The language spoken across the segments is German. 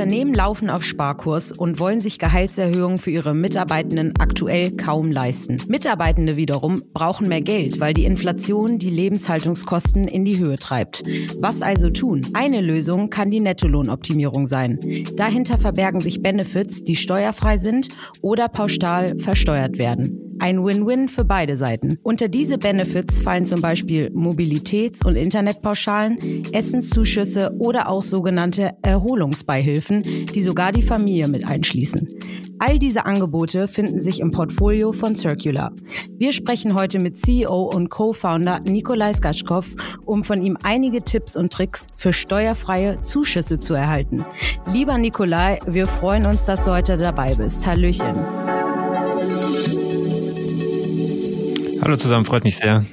Unternehmen laufen auf Sparkurs und wollen sich Gehaltserhöhungen für ihre Mitarbeitenden aktuell kaum leisten. Mitarbeitende wiederum brauchen mehr Geld, weil die Inflation die Lebenshaltungskosten in die Höhe treibt. Was also tun? Eine Lösung kann die Nettolohnoptimierung sein. Dahinter verbergen sich Benefits, die steuerfrei sind oder pauschal versteuert werden. Ein Win-Win für beide Seiten. Unter diese Benefits fallen zum Beispiel Mobilitäts- und Internetpauschalen, Essenszuschüsse oder auch sogenannte Erholungsbeihilfen, die sogar die Familie mit einschließen. All diese Angebote finden sich im Portfolio von Circular. Wir sprechen heute mit CEO und Co-Founder Nikolai Skatschkow, um von ihm einige Tipps und Tricks für steuerfreie Zuschüsse zu erhalten. Lieber Nikolai, wir freuen uns, dass du heute dabei bist. Hallöchen. Hallo zusammen, freut mich sehr.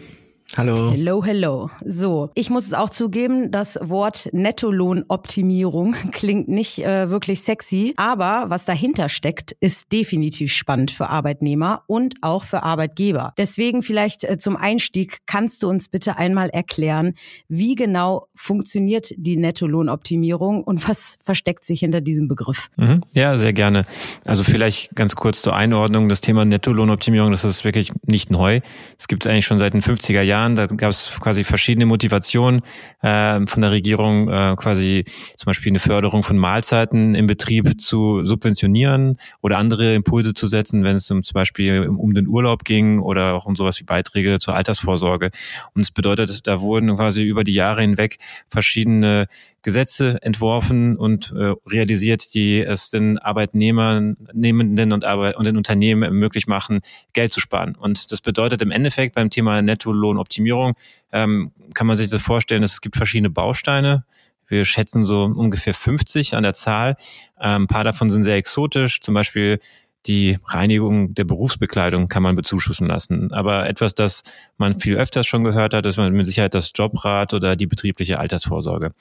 Hallo. Hello, hello. So, ich muss es auch zugeben, das Wort Nettolohnoptimierung klingt nicht äh, wirklich sexy, aber was dahinter steckt, ist definitiv spannend für Arbeitnehmer und auch für Arbeitgeber. Deswegen vielleicht äh, zum Einstieg kannst du uns bitte einmal erklären, wie genau funktioniert die Nettolohnoptimierung und was versteckt sich hinter diesem Begriff? Mhm. Ja, sehr gerne. Also vielleicht ganz kurz zur Einordnung. Das Thema Nettolohnoptimierung, das ist wirklich nicht neu. Es gibt es eigentlich schon seit den 50er Jahren Jahren. Da gab es quasi verschiedene Motivationen äh, von der Regierung, äh, quasi zum Beispiel eine Förderung von Mahlzeiten im Betrieb zu subventionieren oder andere Impulse zu setzen, wenn es um, zum Beispiel um den Urlaub ging oder auch um sowas wie Beiträge zur Altersvorsorge. Und es bedeutet, da wurden quasi über die Jahre hinweg verschiedene Gesetze entworfen und äh, realisiert, die es den Arbeitnehmern, Nehmenden und, Arbeit und den Unternehmen möglich machen, Geld zu sparen. Und das bedeutet im Endeffekt beim Thema Nettolohnoptimierung, ähm, kann man sich das vorstellen, dass es gibt verschiedene Bausteine. Wir schätzen so ungefähr 50 an der Zahl. Ähm, ein paar davon sind sehr exotisch, zum Beispiel die Reinigung der Berufsbekleidung kann man bezuschussen lassen. Aber etwas, das man viel öfters schon gehört hat, ist mit Sicherheit das Jobrat oder die betriebliche Altersvorsorge.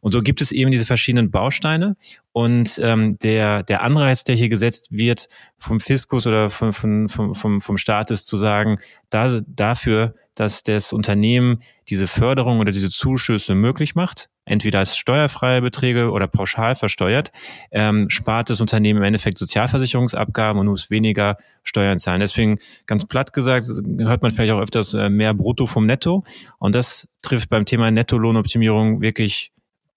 Und so gibt es eben diese verschiedenen Bausteine und ähm, der, der Anreiz, der hier gesetzt wird vom Fiskus oder vom, vom, vom, vom Staat ist zu sagen, da, dafür, dass das Unternehmen diese Förderung oder diese Zuschüsse möglich macht, entweder als steuerfreie Beträge oder pauschal versteuert, ähm, spart das Unternehmen im Endeffekt Sozialversicherungsabgaben und muss weniger Steuern zahlen. Deswegen ganz platt gesagt, hört man vielleicht auch öfters äh, mehr Brutto vom Netto. Und das trifft beim Thema Nettolohnoptimierung wirklich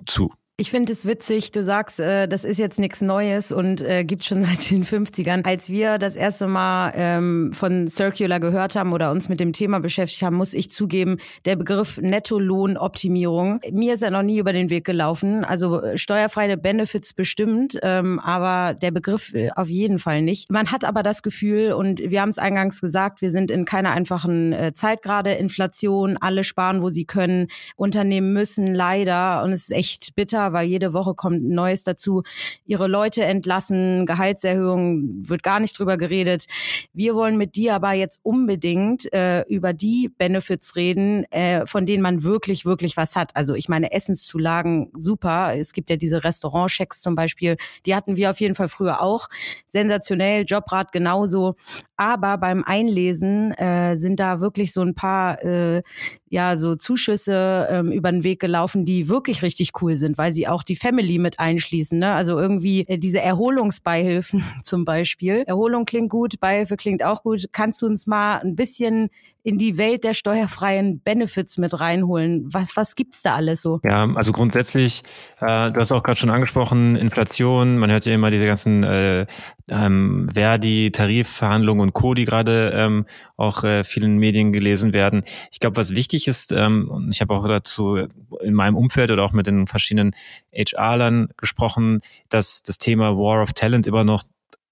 zu. Ich finde es witzig, du sagst, äh, das ist jetzt nichts Neues und äh, gibt schon seit den 50ern. Als wir das erste Mal ähm, von Circular gehört haben oder uns mit dem Thema beschäftigt haben, muss ich zugeben, der Begriff Nettolohnoptimierung, mir ist er noch nie über den Weg gelaufen. Also äh, steuerfreie Benefits bestimmt, ähm, aber der Begriff äh, auf jeden Fall nicht. Man hat aber das Gefühl, und wir haben es eingangs gesagt, wir sind in keiner einfachen äh, Zeit gerade. Inflation, alle sparen, wo sie können. Unternehmen müssen leider, und es ist echt bitter, weil jede Woche kommt Neues dazu. Ihre Leute entlassen, Gehaltserhöhungen, wird gar nicht drüber geredet. Wir wollen mit dir aber jetzt unbedingt äh, über die Benefits reden, äh, von denen man wirklich, wirklich was hat. Also ich meine, Essenszulagen, super. Es gibt ja diese Restaurantchecks zum Beispiel, die hatten wir auf jeden Fall früher auch. Sensationell, Jobrat genauso. Aber beim Einlesen äh, sind da wirklich so ein paar äh, ja so Zuschüsse ähm, über den Weg gelaufen, die wirklich richtig cool sind, weil sie auch die Family mit einschließen. Ne? Also irgendwie äh, diese Erholungsbeihilfen zum Beispiel. Erholung klingt gut, Beihilfe klingt auch gut. Kannst du uns mal ein bisschen in die Welt der steuerfreien Benefits mit reinholen? Was, was gibt's da alles so? Ja, also grundsätzlich, äh, du hast auch gerade schon angesprochen, Inflation, man hört ja immer diese ganzen äh, ähm, Verdi, Tarifverhandlungen und Co., die gerade ähm, auch äh, vielen Medien gelesen werden. Ich glaube, was wichtig ist, ähm, und ich habe auch dazu in meinem Umfeld oder auch mit den verschiedenen HR-Lern gesprochen, dass das Thema War of Talent immer noch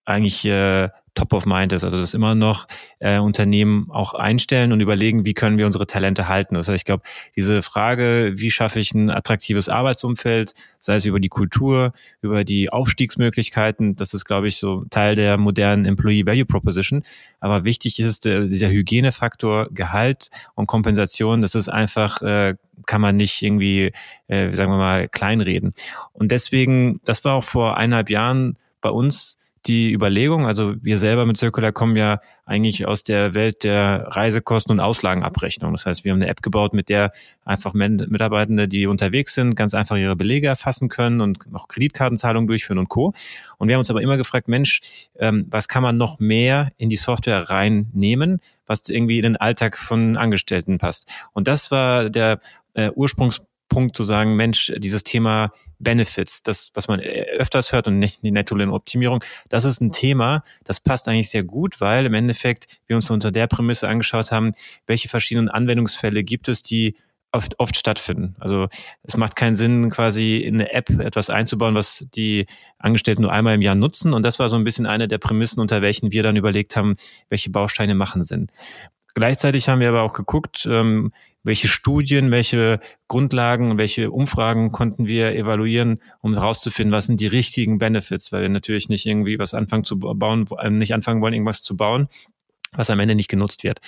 eigentlich äh, top of mind ist. Also dass immer noch äh, Unternehmen auch einstellen und überlegen, wie können wir unsere Talente halten. Heißt, ich glaube, diese Frage, wie schaffe ich ein attraktives Arbeitsumfeld, sei es über die Kultur, über die Aufstiegsmöglichkeiten, das ist, glaube ich, so Teil der modernen Employee Value Proposition. Aber wichtig ist der, dieser Hygienefaktor, Gehalt und Kompensation. Das ist einfach, äh, kann man nicht irgendwie, äh, sagen wir mal, kleinreden. Und deswegen, das war auch vor eineinhalb Jahren bei uns die Überlegung, also wir selber mit Circular kommen ja eigentlich aus der Welt der Reisekosten und Auslagenabrechnung. Das heißt, wir haben eine App gebaut, mit der einfach Mitarbeitende, die unterwegs sind, ganz einfach ihre Belege erfassen können und auch Kreditkartenzahlungen durchführen und Co. Und wir haben uns aber immer gefragt, Mensch, ähm, was kann man noch mehr in die Software reinnehmen, was irgendwie in den Alltag von Angestellten passt? Und das war der äh, Ursprungs Punkt zu sagen, Mensch, dieses Thema Benefits, das, was man äh, öfters hört und nicht die Nettolohnoptimierung, das ist ein Thema, das passt eigentlich sehr gut, weil im Endeffekt wir uns unter der Prämisse angeschaut haben, welche verschiedenen Anwendungsfälle gibt es, die oft, oft stattfinden. Also es macht keinen Sinn, quasi in eine App etwas einzubauen, was die Angestellten nur einmal im Jahr nutzen. Und das war so ein bisschen eine der Prämissen, unter welchen wir dann überlegt haben, welche Bausteine machen Sinn. Gleichzeitig haben wir aber auch geguckt, ähm, welche Studien, welche Grundlagen, welche Umfragen konnten wir evaluieren, um herauszufinden, was sind die richtigen Benefits, weil wir natürlich nicht irgendwie was anfangen zu bauen, äh, nicht anfangen wollen, irgendwas zu bauen, was am Ende nicht genutzt wird.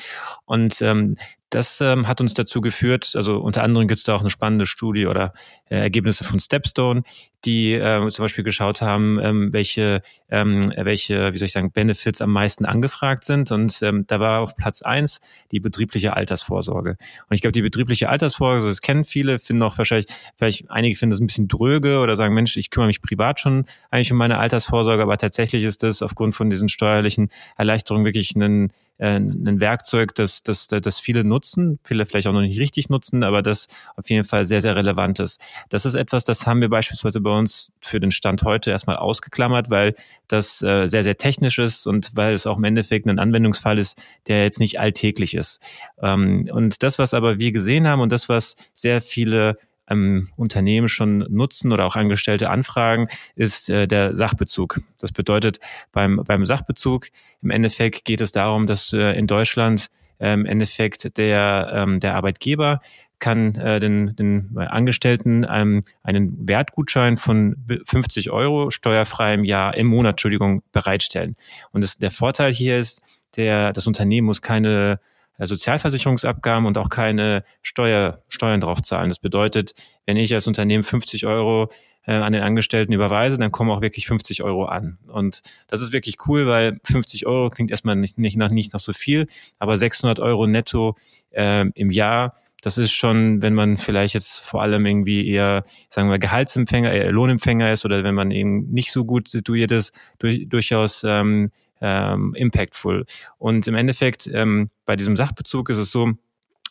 Und ähm, das ähm, hat uns dazu geführt, also unter anderem gibt es da auch eine spannende Studie oder äh, Ergebnisse von Stepstone, die äh, zum Beispiel geschaut haben, ähm, welche, ähm, welche, wie soll ich sagen, Benefits am meisten angefragt sind. Und ähm, da war auf Platz eins die betriebliche Altersvorsorge. Und ich glaube, die betriebliche Altersvorsorge, das kennen viele, finden auch wahrscheinlich, vielleicht einige finden das ein bisschen dröge oder sagen, Mensch, ich kümmere mich privat schon eigentlich um meine Altersvorsorge, aber tatsächlich ist das aufgrund von diesen steuerlichen Erleichterungen wirklich ein äh, ein Werkzeug, das, das, das viele nutzen, viele vielleicht auch noch nicht richtig nutzen, aber das auf jeden Fall sehr, sehr relevant ist. Das ist etwas, das haben wir beispielsweise bei uns für den Stand heute erstmal ausgeklammert, weil das äh, sehr, sehr technisch ist und weil es auch im Endeffekt ein Anwendungsfall ist, der jetzt nicht alltäglich ist. Ähm, und das, was aber wir gesehen haben und das, was sehr viele ähm, Unternehmen schon nutzen oder auch Angestellte anfragen, ist äh, der Sachbezug. Das bedeutet, beim, beim Sachbezug im Endeffekt geht es darum, dass äh, in Deutschland äh, im Endeffekt der, ähm, der Arbeitgeber kann äh, den, den Angestellten ähm, einen Wertgutschein von 50 Euro steuerfrei im Jahr, im Monat, Entschuldigung, bereitstellen. Und das, der Vorteil hier ist, der, das Unternehmen muss keine Sozialversicherungsabgaben und auch keine Steuer, Steuern drauf zahlen. Das bedeutet, wenn ich als Unternehmen 50 Euro äh, an den Angestellten überweise, dann kommen auch wirklich 50 Euro an. Und das ist wirklich cool, weil 50 Euro klingt erstmal nicht, nicht, nach, nicht nach so viel, aber 600 Euro netto äh, im Jahr, das ist schon, wenn man vielleicht jetzt vor allem irgendwie eher, sagen wir, Gehaltsempfänger, eher Lohnempfänger ist oder wenn man eben nicht so gut situiert ist, durch, durchaus ähm, ähm, impactful. Und im Endeffekt, ähm, bei diesem Sachbezug ist es so,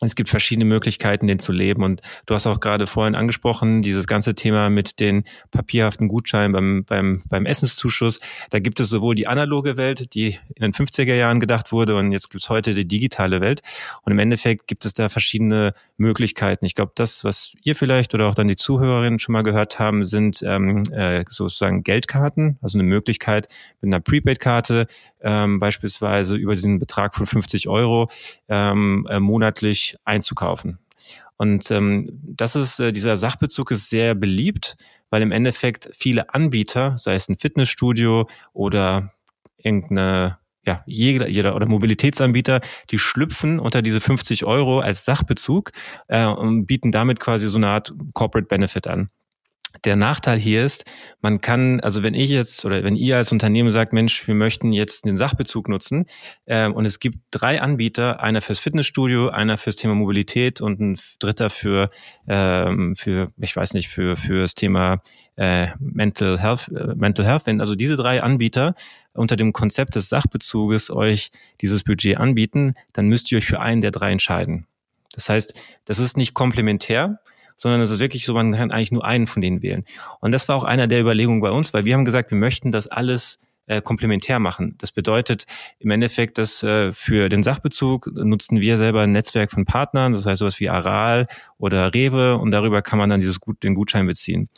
es gibt verschiedene Möglichkeiten, den zu leben. Und du hast auch gerade vorhin angesprochen, dieses ganze Thema mit den papierhaften Gutscheinen beim, beim, beim Essenszuschuss. Da gibt es sowohl die analoge Welt, die in den 50er Jahren gedacht wurde, und jetzt gibt es heute die digitale Welt. Und im Endeffekt gibt es da verschiedene Möglichkeiten. Ich glaube, das, was ihr vielleicht oder auch dann die Zuhörerinnen schon mal gehört haben, sind ähm, äh, sozusagen Geldkarten, also eine Möglichkeit mit einer Prepaid-Karte ähm, beispielsweise über diesen Betrag von 50 Euro ähm, äh, monatlich einzukaufen. Und ähm, das ist, äh, dieser Sachbezug ist sehr beliebt, weil im Endeffekt viele Anbieter, sei es ein Fitnessstudio oder irgendeine ja, jeder, jeder oder Mobilitätsanbieter, die schlüpfen unter diese 50 Euro als Sachbezug äh, und bieten damit quasi so eine Art Corporate Benefit an. Der Nachteil hier ist, man kann, also wenn ich jetzt oder wenn ihr als Unternehmen sagt, Mensch, wir möchten jetzt den Sachbezug nutzen äh, und es gibt drei Anbieter, einer fürs Fitnessstudio, einer fürs Thema Mobilität und ein dritter für, ähm, für ich weiß nicht, für, für das Thema äh, Mental Health, äh, Mental Health. Wenn also diese drei Anbieter unter dem Konzept des Sachbezuges euch dieses Budget anbieten, dann müsst ihr euch für einen der drei entscheiden. Das heißt, das ist nicht komplementär, sondern es ist wirklich so, man kann eigentlich nur einen von denen wählen. Und das war auch einer der Überlegungen bei uns, weil wir haben gesagt, wir möchten das alles äh, komplementär machen. Das bedeutet im Endeffekt, dass äh, für den Sachbezug nutzen wir selber ein Netzwerk von Partnern, das heißt sowas wie Aral oder Rewe und darüber kann man dann dieses Gut, den Gutschein beziehen.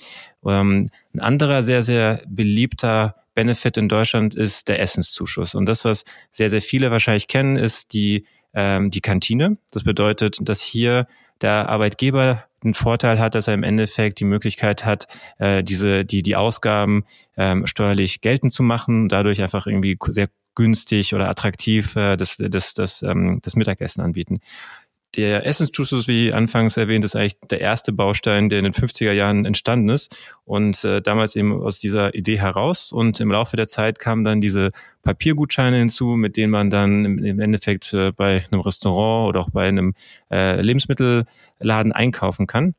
Ähm, ein anderer sehr, sehr beliebter Benefit in Deutschland ist der Essenszuschuss. Und das, was sehr, sehr viele wahrscheinlich kennen, ist die, ähm, die Kantine. Das bedeutet, dass hier der Arbeitgeber einen Vorteil hat, dass er im Endeffekt die Möglichkeit hat, äh, diese, die, die Ausgaben ähm, steuerlich geltend zu machen, dadurch einfach irgendwie sehr günstig oder attraktiv äh, das, das, das, ähm, das Mittagessen anbieten. Der Essenszuschuss, wie anfangs erwähnt, ist eigentlich der erste Baustein, der in den 50er Jahren entstanden ist und äh, damals eben aus dieser Idee heraus. Und im Laufe der Zeit kamen dann diese Papiergutscheine hinzu, mit denen man dann im, im Endeffekt äh, bei einem Restaurant oder auch bei einem äh, Lebensmittelladen einkaufen kann.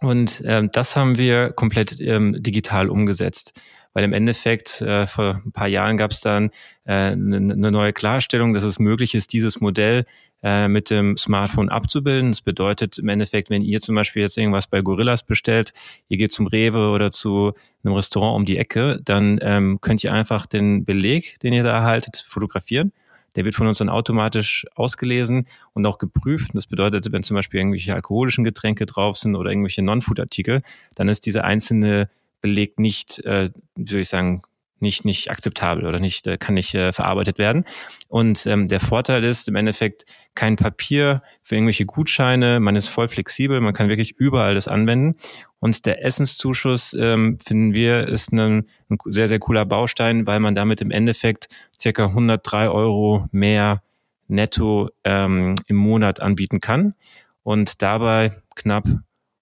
Und ähm, das haben wir komplett ähm, digital umgesetzt weil im Endeffekt äh, vor ein paar Jahren gab es dann äh, eine ne neue Klarstellung, dass es möglich ist, dieses Modell äh, mit dem Smartphone abzubilden. Das bedeutet im Endeffekt, wenn ihr zum Beispiel jetzt irgendwas bei Gorillas bestellt, ihr geht zum Rewe oder zu einem Restaurant um die Ecke, dann ähm, könnt ihr einfach den Beleg, den ihr da erhaltet, fotografieren. Der wird von uns dann automatisch ausgelesen und auch geprüft. Das bedeutet, wenn zum Beispiel irgendwelche alkoholischen Getränke drauf sind oder irgendwelche Non-Food-Artikel, dann ist dieser einzelne Beleg nicht, äh, soll ich sagen, nicht, nicht akzeptabel oder nicht, äh, kann nicht äh, verarbeitet werden. Und ähm, der Vorteil ist im Endeffekt kein Papier für irgendwelche Gutscheine, man ist voll flexibel, man kann wirklich überall das anwenden. Und der Essenszuschuss, ähm, finden wir, ist ein, ein sehr, sehr cooler Baustein, weil man damit im Endeffekt circa 103 Euro mehr netto ähm, im Monat anbieten kann und dabei knapp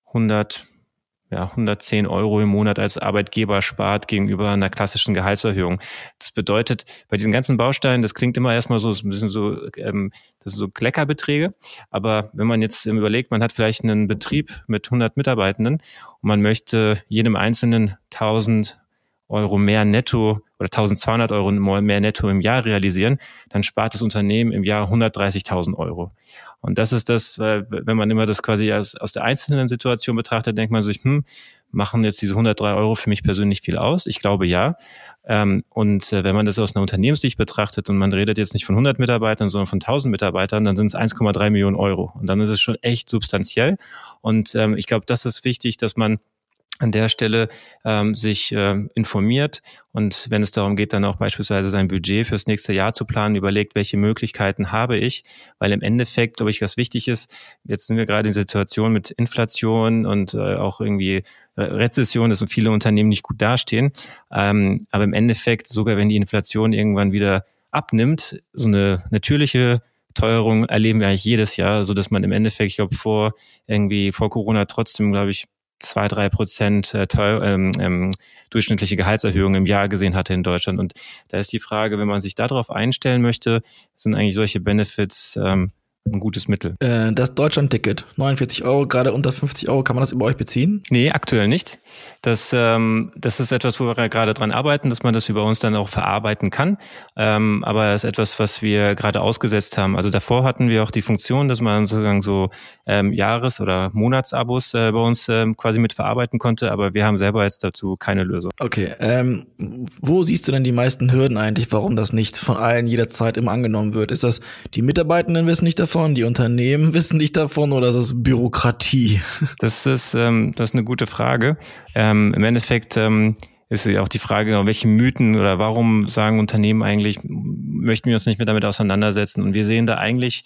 100 ja, 110 Euro im Monat als Arbeitgeber spart gegenüber einer klassischen Gehaltserhöhung. Das bedeutet, bei diesen ganzen Bausteinen, das klingt immer erstmal so ein bisschen so, ähm, das sind so Kleckerbeträge. Aber wenn man jetzt überlegt, man hat vielleicht einen Betrieb mit 100 Mitarbeitenden und man möchte jedem Einzelnen 1000 Euro mehr netto oder 1200 Euro mehr netto im Jahr realisieren, dann spart das Unternehmen im Jahr 130.000 Euro. Und das ist das, wenn man immer das quasi aus, aus der einzelnen Situation betrachtet, denkt man sich, hm, machen jetzt diese 103 Euro für mich persönlich viel aus? Ich glaube ja. Ähm, und äh, wenn man das aus einer Unternehmenssicht betrachtet und man redet jetzt nicht von 100 Mitarbeitern, sondern von 1000 Mitarbeitern, dann sind es 1,3 Millionen Euro. Und dann ist es schon echt substanziell. Und ähm, ich glaube, das ist wichtig, dass man an der Stelle ähm, sich ähm, informiert. Und wenn es darum geht, dann auch beispielsweise sein Budget fürs nächste Jahr zu planen, überlegt, welche Möglichkeiten habe ich, weil im Endeffekt, glaube ich, was wichtig ist, jetzt sind wir gerade in Situation mit Inflation und äh, auch irgendwie äh, Rezession, dass viele Unternehmen nicht gut dastehen, ähm, aber im Endeffekt, sogar wenn die Inflation irgendwann wieder abnimmt, so eine natürliche Teuerung erleben wir eigentlich jedes Jahr, so dass man im Endeffekt, ich glaube, vor irgendwie vor Corona trotzdem, glaube ich, zwei, drei Prozent äh, teuer, ähm, ähm, durchschnittliche Gehaltserhöhung im Jahr gesehen hatte in Deutschland. Und da ist die Frage, wenn man sich darauf einstellen möchte, sind eigentlich solche Benefits ähm, ein gutes Mittel. Äh, das Deutschland-Ticket, 49 Euro, gerade unter 50 Euro, kann man das über euch beziehen? Nee, aktuell nicht. Das, ähm, das ist etwas, wo wir gerade dran arbeiten, dass man das über uns dann auch verarbeiten kann. Ähm, aber das ist etwas, was wir gerade ausgesetzt haben. Also davor hatten wir auch die Funktion, dass man sozusagen so ähm, Jahres- oder Monatsabos äh, bei uns ähm, quasi mit verarbeiten konnte, aber wir haben selber jetzt dazu keine Lösung. Okay, ähm, wo siehst du denn die meisten Hürden eigentlich, warum das nicht von allen jederzeit immer angenommen wird? Ist das, die Mitarbeitenden wissen nicht davon, die Unternehmen wissen nicht davon oder ist das Bürokratie? Das ist, ähm, das ist eine gute Frage. Ähm, Im Endeffekt ähm, ist ja auch die Frage, genau, welche Mythen oder warum sagen Unternehmen eigentlich, möchten wir uns nicht mehr damit auseinandersetzen? Und wir sehen da eigentlich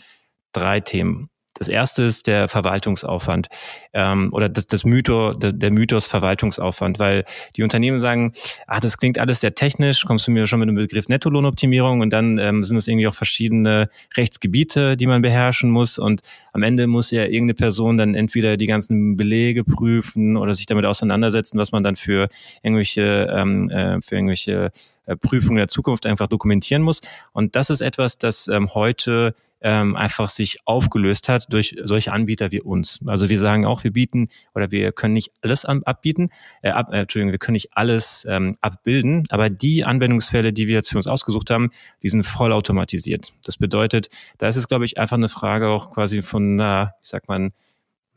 drei Themen. Das erste ist der Verwaltungsaufwand ähm, oder das, das Mythos, der, der Mythos Verwaltungsaufwand, weil die Unternehmen sagen, ah, das klingt alles sehr technisch, kommst du mir schon mit dem Begriff Nettolohnoptimierung und dann ähm, sind es irgendwie auch verschiedene Rechtsgebiete, die man beherrschen muss und am Ende muss ja irgendeine Person dann entweder die ganzen Belege prüfen oder sich damit auseinandersetzen, was man dann für irgendwelche ähm, äh, für irgendwelche äh, Prüfungen der Zukunft einfach dokumentieren muss. Und das ist etwas, das ähm, heute ähm, einfach sich aufgelöst hat durch solche Anbieter wie uns. Also wir sagen auch, wir bieten oder wir können nicht alles abbieten, äh, ab, äh, Entschuldigung, wir können nicht alles ähm, abbilden, aber die Anwendungsfälle, die wir jetzt für uns ausgesucht haben, die sind vollautomatisiert. Das bedeutet, da ist es, glaube ich, einfach eine Frage auch quasi von, na, wie sagt man,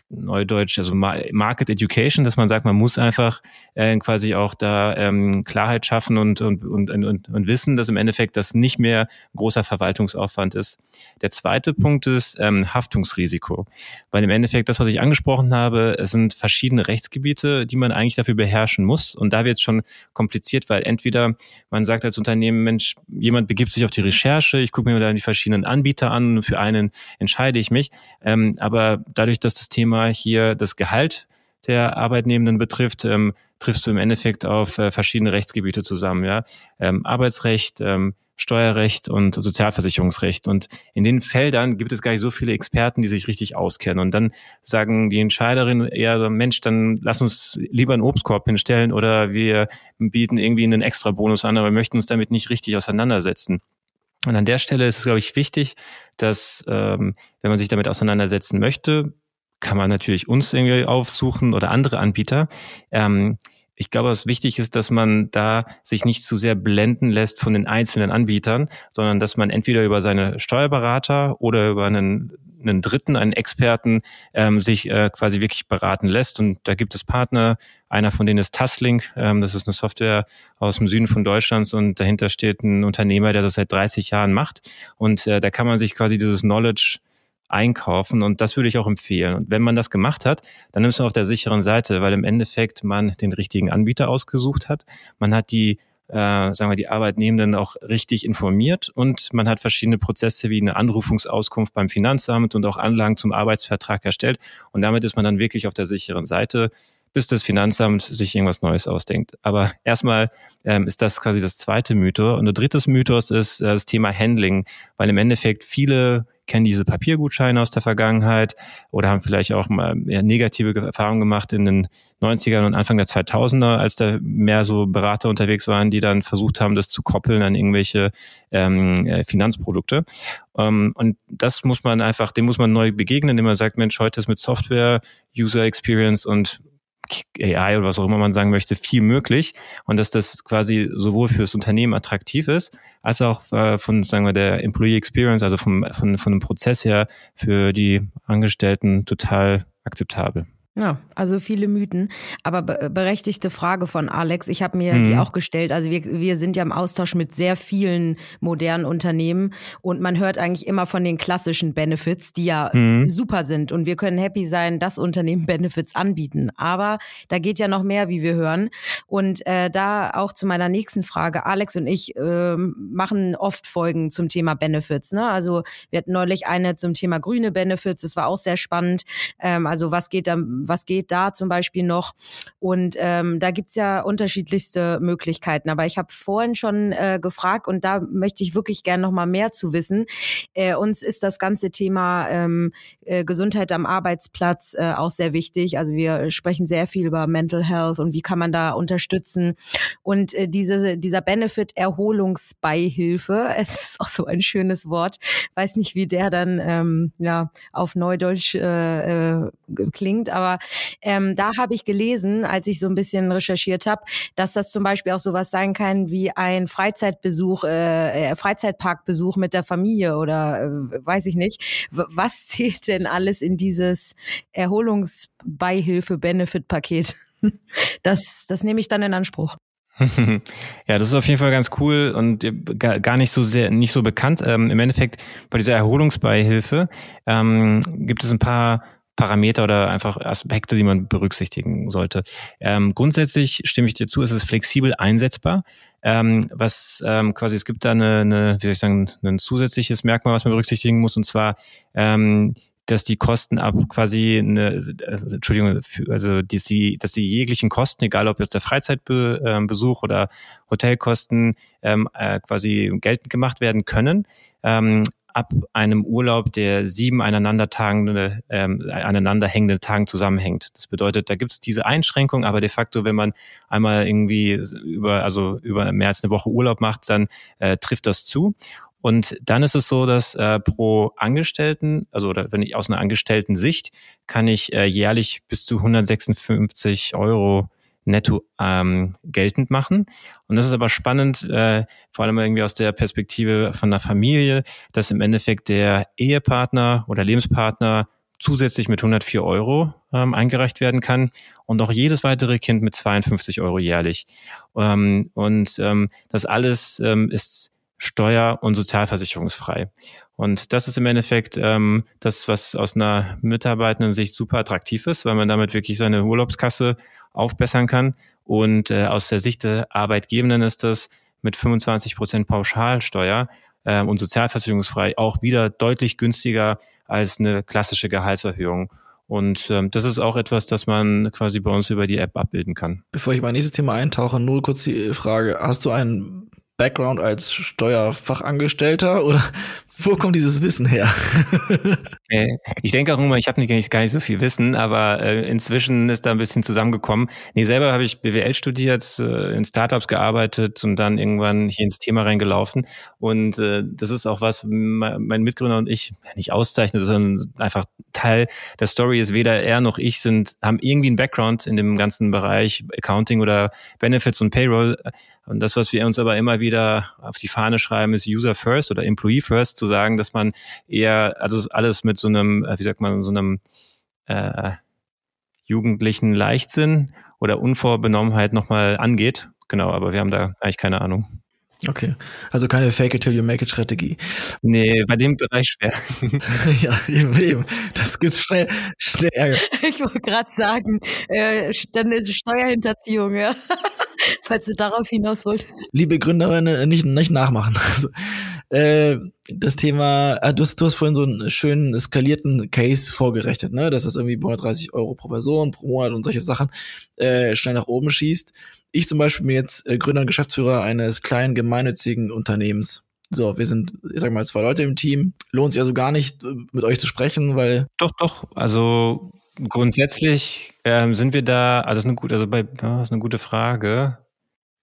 Neudeutsch, also Market Education, dass man sagt, man muss einfach äh, quasi auch da ähm, Klarheit schaffen und, und, und, und, und wissen, dass im Endeffekt das nicht mehr großer Verwaltungsaufwand ist. Der zweite Punkt ist ähm, Haftungsrisiko, weil im Endeffekt das, was ich angesprochen habe, es sind verschiedene Rechtsgebiete, die man eigentlich dafür beherrschen muss. Und da wird es schon kompliziert, weil entweder man sagt als Unternehmen, Mensch, jemand begibt sich auf die Recherche, ich gucke mir dann die verschiedenen Anbieter an, für einen entscheide ich mich, ähm, aber dadurch, dass das Thema Thema hier das Gehalt der Arbeitnehmenden betrifft, ähm, triffst du im Endeffekt auf äh, verschiedene Rechtsgebiete zusammen, ja. Ähm, Arbeitsrecht, ähm, Steuerrecht und Sozialversicherungsrecht. Und in den Feldern gibt es gar nicht so viele Experten, die sich richtig auskennen. Und dann sagen die Entscheiderinnen eher, Mensch, dann lass uns lieber einen Obstkorb hinstellen oder wir bieten irgendwie einen extra Bonus an, aber wir möchten uns damit nicht richtig auseinandersetzen. Und an der Stelle ist es, glaube ich, wichtig, dass, ähm, wenn man sich damit auseinandersetzen möchte, kann man natürlich uns irgendwie aufsuchen oder andere Anbieter. Ähm, ich glaube, was wichtig ist, dass man da sich nicht zu sehr blenden lässt von den einzelnen Anbietern, sondern dass man entweder über seine Steuerberater oder über einen, einen Dritten, einen Experten, ähm, sich äh, quasi wirklich beraten lässt. Und da gibt es Partner. Einer von denen ist Tasslink. Ähm, das ist eine Software aus dem Süden von Deutschlands und dahinter steht ein Unternehmer, der das seit 30 Jahren macht. Und äh, da kann man sich quasi dieses Knowledge einkaufen und das würde ich auch empfehlen. Und wenn man das gemacht hat, dann ist man auf der sicheren Seite, weil im Endeffekt man den richtigen Anbieter ausgesucht hat. Man hat die äh, sagen wir, die Arbeitnehmenden auch richtig informiert und man hat verschiedene Prozesse wie eine Anrufungsauskunft beim Finanzamt und auch Anlagen zum Arbeitsvertrag erstellt und damit ist man dann wirklich auf der sicheren Seite, bis das Finanzamt sich irgendwas Neues ausdenkt. Aber erstmal ähm, ist das quasi das zweite Mythos und der dritte Mythos ist äh, das Thema Handling, weil im Endeffekt viele kennen diese Papiergutscheine aus der Vergangenheit oder haben vielleicht auch mal negative Erfahrungen gemacht in den 90ern und Anfang der 2000er, als da mehr so Berater unterwegs waren, die dann versucht haben, das zu koppeln an irgendwelche ähm, äh, Finanzprodukte. Ähm, und das muss man einfach, dem muss man neu begegnen, indem man sagt, Mensch, heute ist mit Software, User Experience und AI oder was auch immer man sagen möchte, viel möglich und dass das quasi sowohl fürs Unternehmen attraktiv ist, als auch äh, von, sagen wir, der Employee Experience, also vom, von, von dem Prozess her für die Angestellten total akzeptabel. Ja, also viele Mythen. Aber berechtigte Frage von Alex. Ich habe mir mhm. die auch gestellt. Also wir, wir sind ja im Austausch mit sehr vielen modernen Unternehmen und man hört eigentlich immer von den klassischen Benefits, die ja mhm. super sind. Und wir können happy sein, dass Unternehmen Benefits anbieten. Aber da geht ja noch mehr, wie wir hören. Und äh, da auch zu meiner nächsten Frage. Alex und ich äh, machen oft Folgen zum Thema Benefits. Ne? Also wir hatten neulich eine zum Thema grüne Benefits. Das war auch sehr spannend. Ähm, also was geht da was geht da zum Beispiel noch? Und ähm, da gibt's ja unterschiedlichste Möglichkeiten. Aber ich habe vorhin schon äh, gefragt und da möchte ich wirklich gerne noch mal mehr zu wissen. Äh, uns ist das ganze Thema ähm, äh, Gesundheit am Arbeitsplatz äh, auch sehr wichtig. Also wir sprechen sehr viel über Mental Health und wie kann man da unterstützen. Und äh, diese, dieser Benefit Erholungsbeihilfe, es ist auch so ein schönes Wort, weiß nicht, wie der dann ähm, ja auf Neudeutsch äh, äh, klingt, aber ähm, da habe ich gelesen, als ich so ein bisschen recherchiert habe, dass das zum Beispiel auch sowas sein kann wie ein Freizeitbesuch, äh, äh Freizeitparkbesuch mit der Familie oder äh, weiß ich nicht. Was zählt denn alles in dieses Erholungsbeihilfe-Benefit-Paket? Das, das nehme ich dann in Anspruch. ja, das ist auf jeden Fall ganz cool und gar nicht so sehr, nicht so bekannt. Ähm, Im Endeffekt bei dieser Erholungsbeihilfe ähm, gibt es ein paar Parameter oder einfach Aspekte, die man berücksichtigen sollte. Ähm, grundsätzlich stimme ich dir zu, es ist flexibel einsetzbar. Ähm, was ähm, quasi, es gibt da eine, eine, wie soll ich sagen, ein zusätzliches Merkmal, was man berücksichtigen muss, und zwar ähm, dass die Kosten ab quasi eine, äh, Entschuldigung, also dass die, dass die jeglichen Kosten, egal ob jetzt der Freizeitbesuch oder Hotelkosten, ähm, äh, quasi geltend gemacht werden können. Ähm, ab einem Urlaub, der sieben aneinandertagende, ähm, aneinanderhängende Tagen zusammenhängt. Das bedeutet, da gibt es diese Einschränkung, aber de facto, wenn man einmal irgendwie über, also über mehr als eine Woche Urlaub macht, dann äh, trifft das zu. Und dann ist es so, dass äh, pro Angestellten, also oder wenn ich aus einer Angestellten Sicht, kann ich äh, jährlich bis zu 156 Euro netto ähm, geltend machen. Und das ist aber spannend, äh, vor allem irgendwie aus der Perspektive von der Familie, dass im Endeffekt der Ehepartner oder Lebenspartner zusätzlich mit 104 Euro ähm, eingereicht werden kann und auch jedes weitere Kind mit 52 Euro jährlich. Ähm, und ähm, das alles ähm, ist steuer- und sozialversicherungsfrei. Und das ist im Endeffekt ähm, das, was aus einer mitarbeitenden Sicht super attraktiv ist, weil man damit wirklich seine Urlaubskasse aufbessern kann. Und äh, aus der Sicht der Arbeitgebenden ist das mit 25 Prozent Pauschalsteuer äh, und sozialversicherungsfrei auch wieder deutlich günstiger als eine klassische Gehaltserhöhung. Und ähm, das ist auch etwas, das man quasi bei uns über die App abbilden kann. Bevor ich mein nächstes Thema eintauche, nur kurz die Frage, hast du einen Background als Steuerfachangestellter oder wo kommt dieses Wissen her? ich denke auch immer, ich habe nicht, gar nicht so viel Wissen, aber äh, inzwischen ist da ein bisschen zusammengekommen. Nee, selber habe ich BWL studiert, äh, in Startups gearbeitet und dann irgendwann hier ins Thema reingelaufen. Und äh, das ist auch was, mein Mitgründer und ich nicht auszeichnet, sondern einfach Teil der Story ist. Weder er noch ich sind, haben irgendwie einen Background in dem ganzen Bereich Accounting oder Benefits und Payroll. Und das, was wir uns aber immer wieder auf die Fahne schreiben, ist User First oder Employee First, zu sagen, dass man eher, also alles mit so einem, äh, wie sagt man, so einem äh, jugendlichen Leichtsinn oder Unvorbenommenheit nochmal angeht. Genau, aber wir haben da eigentlich keine Ahnung. Okay, also keine Fake it till you make it Strategie. Nee, bei dem Bereich schwer. ja, eben, eben. Das gibt's schnell, schnell Ärger. Ich wollte gerade sagen, äh, dann ist Steuerhinterziehung, ja. Falls du darauf hinaus wolltest. Liebe Gründerinnen, nicht, nicht nachmachen. Also, äh, das Thema, äh, du, hast, du hast vorhin so einen schönen skalierten Case vorgerechnet, ne? dass das irgendwie 130 Euro pro Person pro Monat und solche Sachen äh, schnell nach oben schießt. Ich zum Beispiel bin jetzt äh, Gründer und Geschäftsführer eines kleinen gemeinnützigen Unternehmens. So, wir sind, ich sag mal, zwei Leute im Team. Lohnt sich also gar nicht, äh, mit euch zu sprechen, weil. Doch, doch. Also grundsätzlich ähm, sind wir da, also das ist eine gute, also bei, ja, ist eine gute Frage.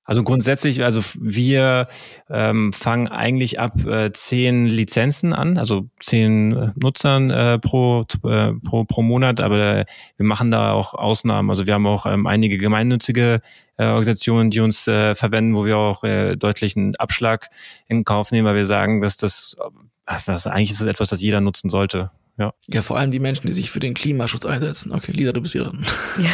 Also grundsätzlich, also wir ähm, fangen eigentlich ab äh, zehn Lizenzen an, also zehn äh, Nutzern äh, pro, äh, pro, pro Monat, aber wir machen da auch Ausnahmen. Also wir haben auch ähm, einige gemeinnützige äh, Organisationen, die uns äh, verwenden, wo wir auch äh, deutlichen Abschlag in Kauf nehmen, weil wir sagen, dass das, das eigentlich ist das etwas, das jeder nutzen sollte. Ja. ja, vor allem die Menschen, die sich für den Klimaschutz einsetzen. Okay, Lisa, du bist wieder dran. Ja.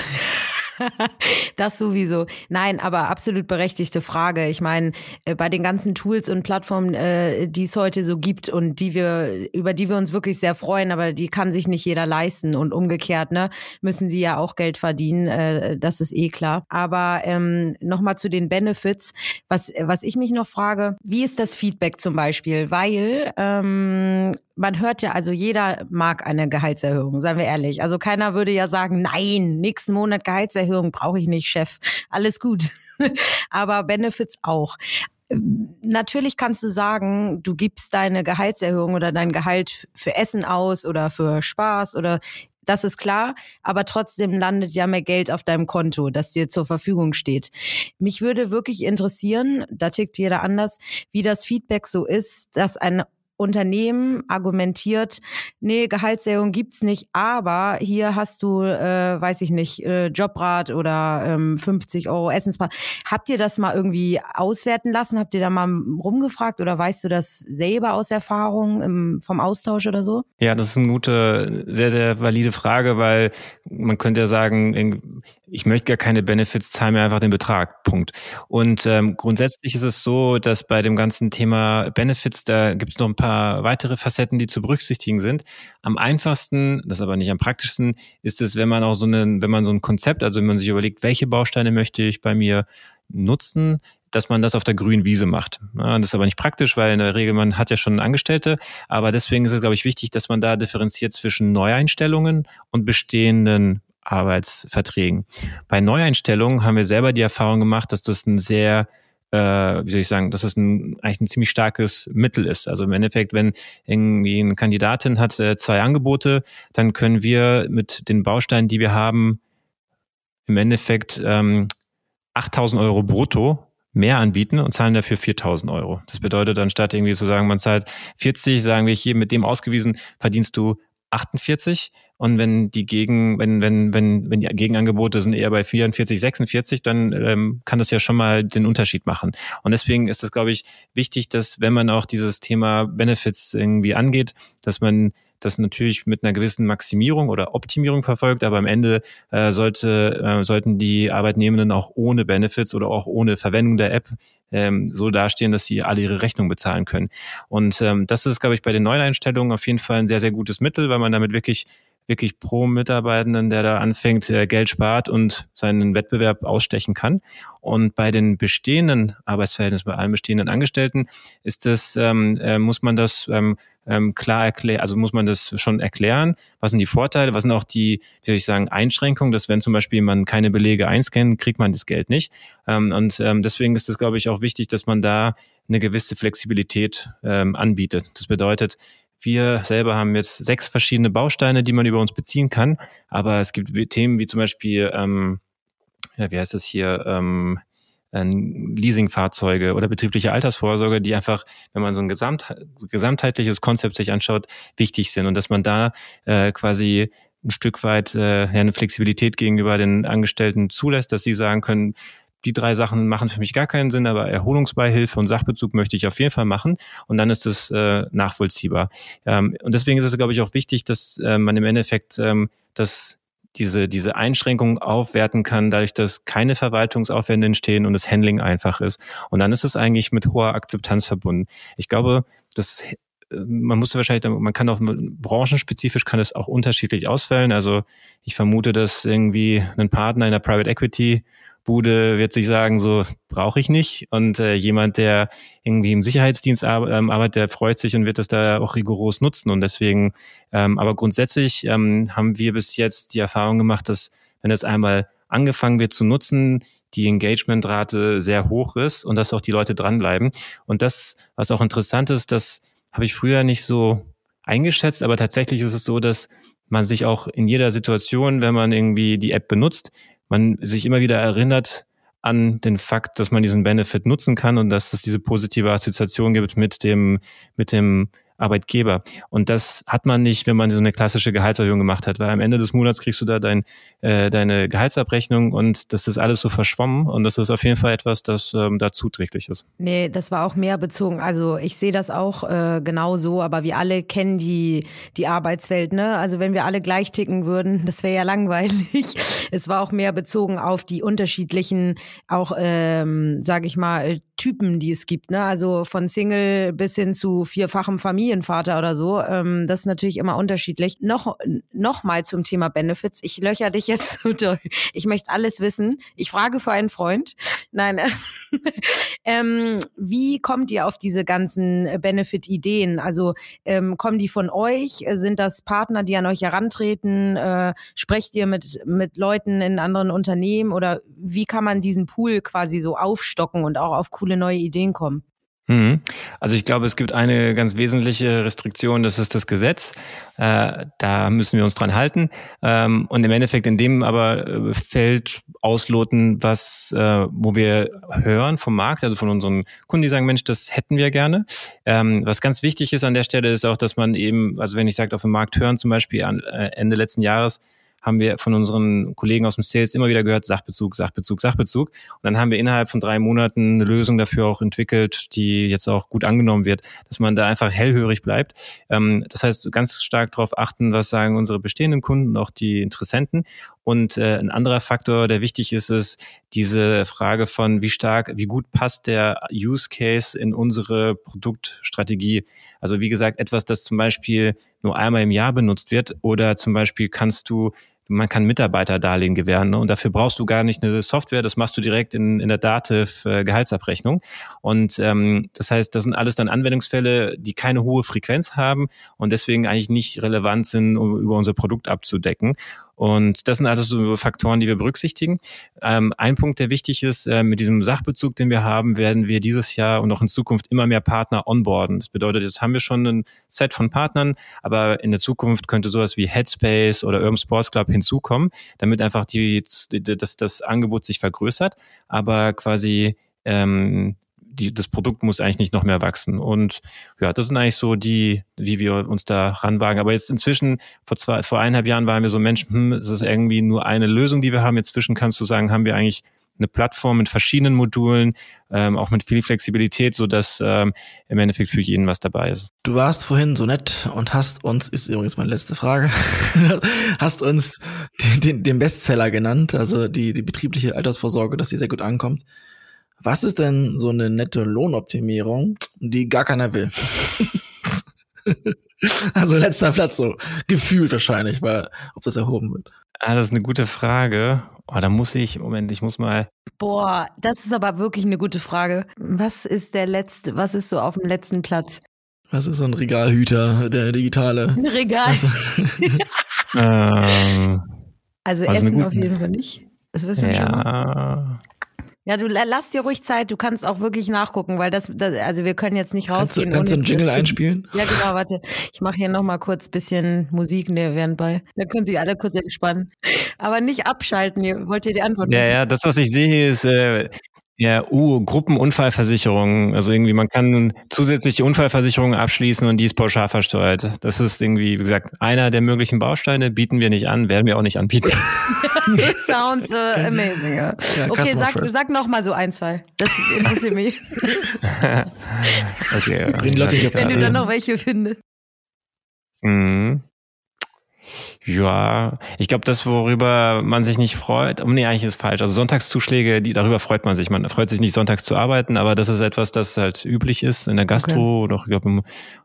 das sowieso. Nein, aber absolut berechtigte Frage. Ich meine, äh, bei den ganzen Tools und Plattformen, äh, die es heute so gibt und die wir, über die wir uns wirklich sehr freuen, aber die kann sich nicht jeder leisten und umgekehrt, ne, müssen sie ja auch Geld verdienen. Äh, das ist eh klar. Aber ähm, nochmal zu den Benefits. Was, was ich mich noch frage, wie ist das Feedback zum Beispiel? Weil ähm, man hört ja, also jeder mag eine Gehaltserhöhung, seien wir ehrlich. Also keiner würde ja sagen, nein, nächsten Monat Gehaltserhöhung brauche ich nicht, Chef. Alles gut. Aber Benefits auch. Natürlich kannst du sagen, du gibst deine Gehaltserhöhung oder dein Gehalt für Essen aus oder für Spaß oder das ist klar, aber trotzdem landet ja mehr Geld auf deinem Konto, das dir zur Verfügung steht. Mich würde wirklich interessieren, da tickt jeder anders, wie das Feedback so ist, dass ein Unternehmen argumentiert, nee, Gehaltserhöhung gibt's nicht, aber hier hast du, äh, weiß ich nicht, äh, Jobrat oder ähm, 50 Euro Essensbrat. Habt ihr das mal irgendwie auswerten lassen? Habt ihr da mal rumgefragt oder weißt du das selber aus Erfahrung im, vom Austausch oder so? Ja, das ist eine gute, sehr, sehr valide Frage, weil man könnte ja sagen, ich möchte gar keine Benefits, zahle mir einfach den Betrag. Punkt. Und ähm, grundsätzlich ist es so, dass bei dem ganzen Thema Benefits, da gibt es noch ein paar weitere Facetten, die zu berücksichtigen sind. Am einfachsten, das aber nicht am praktischsten, ist es, wenn man auch so einen, wenn man so ein Konzept, also wenn man sich überlegt, welche Bausteine möchte ich bei mir nutzen, dass man das auf der grünen Wiese macht. Ja, das ist aber nicht praktisch, weil in der Regel man hat ja schon Angestellte. Aber deswegen ist es, glaube ich, wichtig, dass man da differenziert zwischen Neueinstellungen und bestehenden Arbeitsverträgen. Bei Neueinstellungen haben wir selber die Erfahrung gemacht, dass das ein sehr äh, wie soll ich sagen, dass das ein, eigentlich ein ziemlich starkes Mittel ist. Also im Endeffekt, wenn irgendwie eine Kandidatin hat äh, zwei Angebote, dann können wir mit den Bausteinen, die wir haben, im Endeffekt ähm, 8.000 Euro brutto mehr anbieten und zahlen dafür 4.000 Euro. Das bedeutet, anstatt irgendwie zu sagen, man zahlt 40, sagen wir hier mit dem ausgewiesen, verdienst du 48 und wenn die Gegen, wenn, wenn, wenn, wenn die Gegenangebote sind eher bei 44, 46, dann ähm, kann das ja schon mal den Unterschied machen. Und deswegen ist es, glaube ich, wichtig, dass wenn man auch dieses Thema Benefits irgendwie angeht, dass man das natürlich mit einer gewissen Maximierung oder Optimierung verfolgt, aber am Ende äh, sollte, äh, sollten die Arbeitnehmenden auch ohne Benefits oder auch ohne Verwendung der App ähm, so dastehen, dass sie alle ihre Rechnung bezahlen können. Und ähm, das ist, glaube ich, bei den Neueinstellungen auf jeden Fall ein sehr, sehr gutes Mittel, weil man damit wirklich wirklich pro Mitarbeitenden, der da anfängt, äh, Geld spart und seinen Wettbewerb ausstechen kann. Und bei den bestehenden Arbeitsverhältnissen, bei allen bestehenden Angestellten, ist das, ähm, äh, muss man das ähm, ähm, klar erklären, also muss man das schon erklären. Was sind die Vorteile? Was sind auch die, wie soll ich sagen, Einschränkungen, dass wenn zum Beispiel man keine Belege einscannt, kriegt man das Geld nicht. Ähm, und ähm, deswegen ist es, glaube ich, auch wichtig, dass man da eine gewisse Flexibilität ähm, anbietet. Das bedeutet, wir selber haben jetzt sechs verschiedene Bausteine, die man über uns beziehen kann. Aber es gibt Themen wie zum Beispiel, ähm, ja, wie heißt das hier, ähm, Leasingfahrzeuge oder betriebliche Altersvorsorge, die einfach, wenn man so ein Gesamt, gesamtheitliches Konzept sich anschaut, wichtig sind und dass man da äh, quasi ein Stück weit äh, eine Flexibilität gegenüber den Angestellten zulässt, dass sie sagen können, die drei Sachen machen für mich gar keinen Sinn, aber Erholungsbeihilfe und Sachbezug möchte ich auf jeden Fall machen und dann ist es äh, nachvollziehbar. Ähm, und deswegen ist es, glaube ich, auch wichtig, dass äh, man im Endeffekt ähm, das diese, diese Einschränkungen aufwerten kann, dadurch, dass keine Verwaltungsaufwände entstehen und das Handling einfach ist. Und dann ist es eigentlich mit hoher Akzeptanz verbunden. Ich glaube, das äh, man muss wahrscheinlich, man kann auch branchenspezifisch kann es auch unterschiedlich ausfällen. Also ich vermute, dass irgendwie ein Partner in der Private Equity Bude wird sich sagen, so brauche ich nicht. Und äh, jemand, der irgendwie im Sicherheitsdienst ähm, arbeitet, der freut sich und wird das da auch rigoros nutzen. Und deswegen, ähm, aber grundsätzlich ähm, haben wir bis jetzt die Erfahrung gemacht, dass wenn es einmal angefangen wird zu nutzen, die Engagementrate sehr hoch ist und dass auch die Leute dranbleiben. Und das, was auch interessant ist, das habe ich früher nicht so eingeschätzt, aber tatsächlich ist es so, dass man sich auch in jeder Situation, wenn man irgendwie die App benutzt, man sich immer wieder erinnert an den Fakt, dass man diesen Benefit nutzen kann und dass es diese positive Assoziation gibt mit dem, mit dem Arbeitgeber. Und das hat man nicht, wenn man so eine klassische Gehaltserhöhung gemacht hat, weil am Ende des Monats kriegst du da dein, äh, deine Gehaltsabrechnung und das ist alles so verschwommen und das ist auf jeden Fall etwas, das ähm, da zuträglich ist. Nee, das war auch mehr bezogen. Also ich sehe das auch äh, genau so, aber wir alle kennen die, die Arbeitswelt, ne? Also wenn wir alle gleich ticken würden, das wäre ja langweilig. Es war auch mehr bezogen auf die unterschiedlichen, auch, ähm, sage ich mal, Typen, die es gibt, ne? Also von Single bis hin zu vierfachem Familien Familienvater oder so. Ähm, das ist natürlich immer unterschiedlich. Noch, noch mal zum Thema Benefits. Ich löcher dich jetzt so durch. Ich möchte alles wissen. Ich frage für einen Freund. Nein. ähm, wie kommt ihr auf diese ganzen Benefit-Ideen? Also ähm, kommen die von euch? Sind das Partner, die an euch herantreten? Äh, sprecht ihr mit, mit Leuten in anderen Unternehmen? Oder wie kann man diesen Pool quasi so aufstocken und auch auf coole neue Ideen kommen? Mhm. Also ich glaube, es gibt eine ganz wesentliche Restriktion, das ist das Gesetz. Äh, da müssen wir uns dran halten. Ähm, und im Endeffekt in dem aber äh, Feld ausloten, was, äh, wo wir hören vom Markt, also von unseren Kunden, die sagen, Mensch, das hätten wir gerne. Ähm, was ganz wichtig ist an der Stelle, ist auch, dass man eben, also wenn ich sage, auf dem Markt hören, zum Beispiel Ende letzten Jahres, haben wir von unseren Kollegen aus dem Sales immer wieder gehört, Sachbezug, Sachbezug, Sachbezug. Und dann haben wir innerhalb von drei Monaten eine Lösung dafür auch entwickelt, die jetzt auch gut angenommen wird, dass man da einfach hellhörig bleibt. Ähm, das heißt, ganz stark darauf achten, was sagen unsere bestehenden Kunden und auch die Interessenten. Und äh, ein anderer Faktor, der wichtig ist, ist diese Frage von, wie stark, wie gut passt der Use Case in unsere Produktstrategie. Also wie gesagt, etwas, das zum Beispiel nur einmal im Jahr benutzt wird oder zum Beispiel kannst du man kann Mitarbeiterdarlehen gewähren ne? und dafür brauchst du gar nicht eine Software, das machst du direkt in, in der Dativ äh. Und ähm, das heißt, das sind alles dann Anwendungsfälle, die keine hohe Frequenz haben und deswegen eigentlich nicht relevant sind, um über unser Produkt abzudecken. Und das sind alles so Faktoren, die wir berücksichtigen. Ähm, ein Punkt, der wichtig ist, äh, mit diesem Sachbezug, den wir haben, werden wir dieses Jahr und auch in Zukunft immer mehr Partner onboarden. Das bedeutet, jetzt haben wir schon ein Set von Partnern, aber in der Zukunft könnte sowas wie Headspace oder Urban Sports Club hinzukommen, damit einfach die, das, das Angebot sich vergrößert, aber quasi ähm, die, das Produkt muss eigentlich nicht noch mehr wachsen. Und ja, das sind eigentlich so die, wie wir uns da ranwagen. Aber jetzt inzwischen, vor zwei, vor eineinhalb Jahren waren wir so Menschen, hm, es ist irgendwie nur eine Lösung, die wir haben. Inzwischen kannst du sagen, haben wir eigentlich eine Plattform mit verschiedenen Modulen, ähm, auch mit viel Flexibilität, so dass ähm, im Endeffekt für jeden was dabei ist. Du warst vorhin so nett und hast uns, ist übrigens meine letzte Frage, hast uns den, den, den Bestseller genannt, also die, die betriebliche Altersvorsorge, dass die sehr gut ankommt. Was ist denn so eine nette Lohnoptimierung, die gar keiner will? Also letzter Platz so. Gefühlt wahrscheinlich, weil ob das erhoben wird. Ah, das ist eine gute Frage. Oh, da muss ich, Moment, ich muss mal. Boah, das ist aber wirklich eine gute Frage. Was ist der letzte, was ist so auf dem letzten Platz? Was ist so ein Regalhüter, der digitale? Ein Regal. Also, Ähm, Also Also Essen gute- auf jeden Fall nicht. Das wissen wir schon mal. Ja. Du la- lass dir ruhig Zeit, du kannst auch wirklich nachgucken, weil das, das also wir können jetzt nicht kannst du, rausgehen. kannst du einen Jingle einspielen? Ja, genau, warte. Ich mache hier nochmal kurz bisschen Musik nebenbei. Dann können sich alle kurz entspannen. Aber nicht abschalten, ihr wollt ihr die Antwort Ja, wissen? ja, das, was ich sehe, ist äh, ja, uh, Gruppenunfallversicherung. Also irgendwie, man kann zusätzliche Unfallversicherungen abschließen und die ist pauschal versteuert. Das ist irgendwie, wie gesagt, einer der möglichen Bausteine, bieten wir nicht an, werden wir auch nicht anbieten. Sounds äh, amazing. Ja. Ja, Okay, sag, first. sag noch mal so ein, zwei. Das interessiert mich. Okay. Auf Wenn du Ja. dann noch welche findest. Mhm. Ja, ich glaube, das, worüber man sich nicht freut, oh nee, eigentlich ist falsch. Also Sonntagszuschläge, die, darüber freut man sich. Man freut sich nicht, sonntags zu arbeiten, aber das ist etwas, das halt üblich ist in der Gastro oder auch, ich glaube,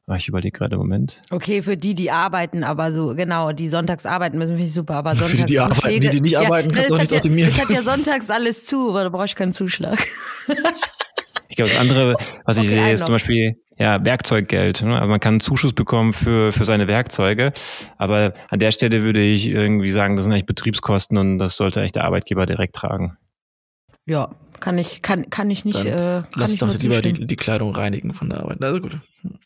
ah, ich überlege gerade im Moment. Okay, für die, die arbeiten, aber so, genau, die sonntags arbeiten müssen, finde ich super, aber Für sonntags die, die arbeiten, die, die nicht arbeiten, kannst du auch hat ja, optimieren. Das hat ja sonntags alles zu, weil da brauche ich keinen Zuschlag. Ich glaube, das andere, was ich Okay, sehe, einen ist zum Beispiel ja, Werkzeuggeld. Ne? Also man kann einen Zuschuss bekommen für, für seine Werkzeuge. Aber an der Stelle würde ich irgendwie sagen, das sind eigentlich Betriebskosten und das sollte eigentlich der Arbeitgeber direkt tragen. Ja, kann ich, kann, kann ich nicht, Dann äh, kann Lass ich doch nur lieber die, die Kleidung reinigen von der Arbeit. Also gut.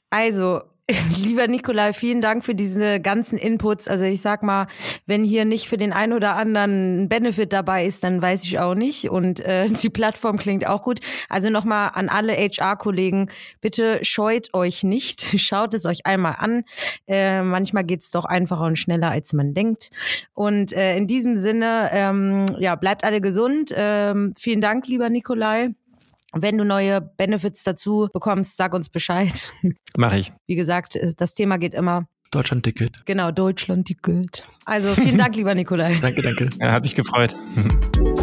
Also, lieber Nikolai, vielen Dank für diese ganzen Inputs. Also ich sag mal, wenn hier nicht für den einen oder anderen ein Benefit dabei ist, dann weiß ich auch nicht. Und äh, die Plattform klingt auch gut. Also nochmal an alle HR-Kollegen, bitte scheut euch nicht. Schaut es euch einmal an. Äh, manchmal geht's doch einfacher und schneller, als man denkt. Und äh, in diesem Sinne, ähm, ja, bleibt alle gesund. Ähm, vielen Dank, lieber Nikolai. Wenn du neue Benefits dazu bekommst, sag uns Bescheid. Mache ich. Wie gesagt, es- das Thema geht immer, Deutschland-Ticket. genau, Deutschland die Geld. Also vielen Dank, lieber Nikolai. Danke, danke. Ja, hat mich gefreut.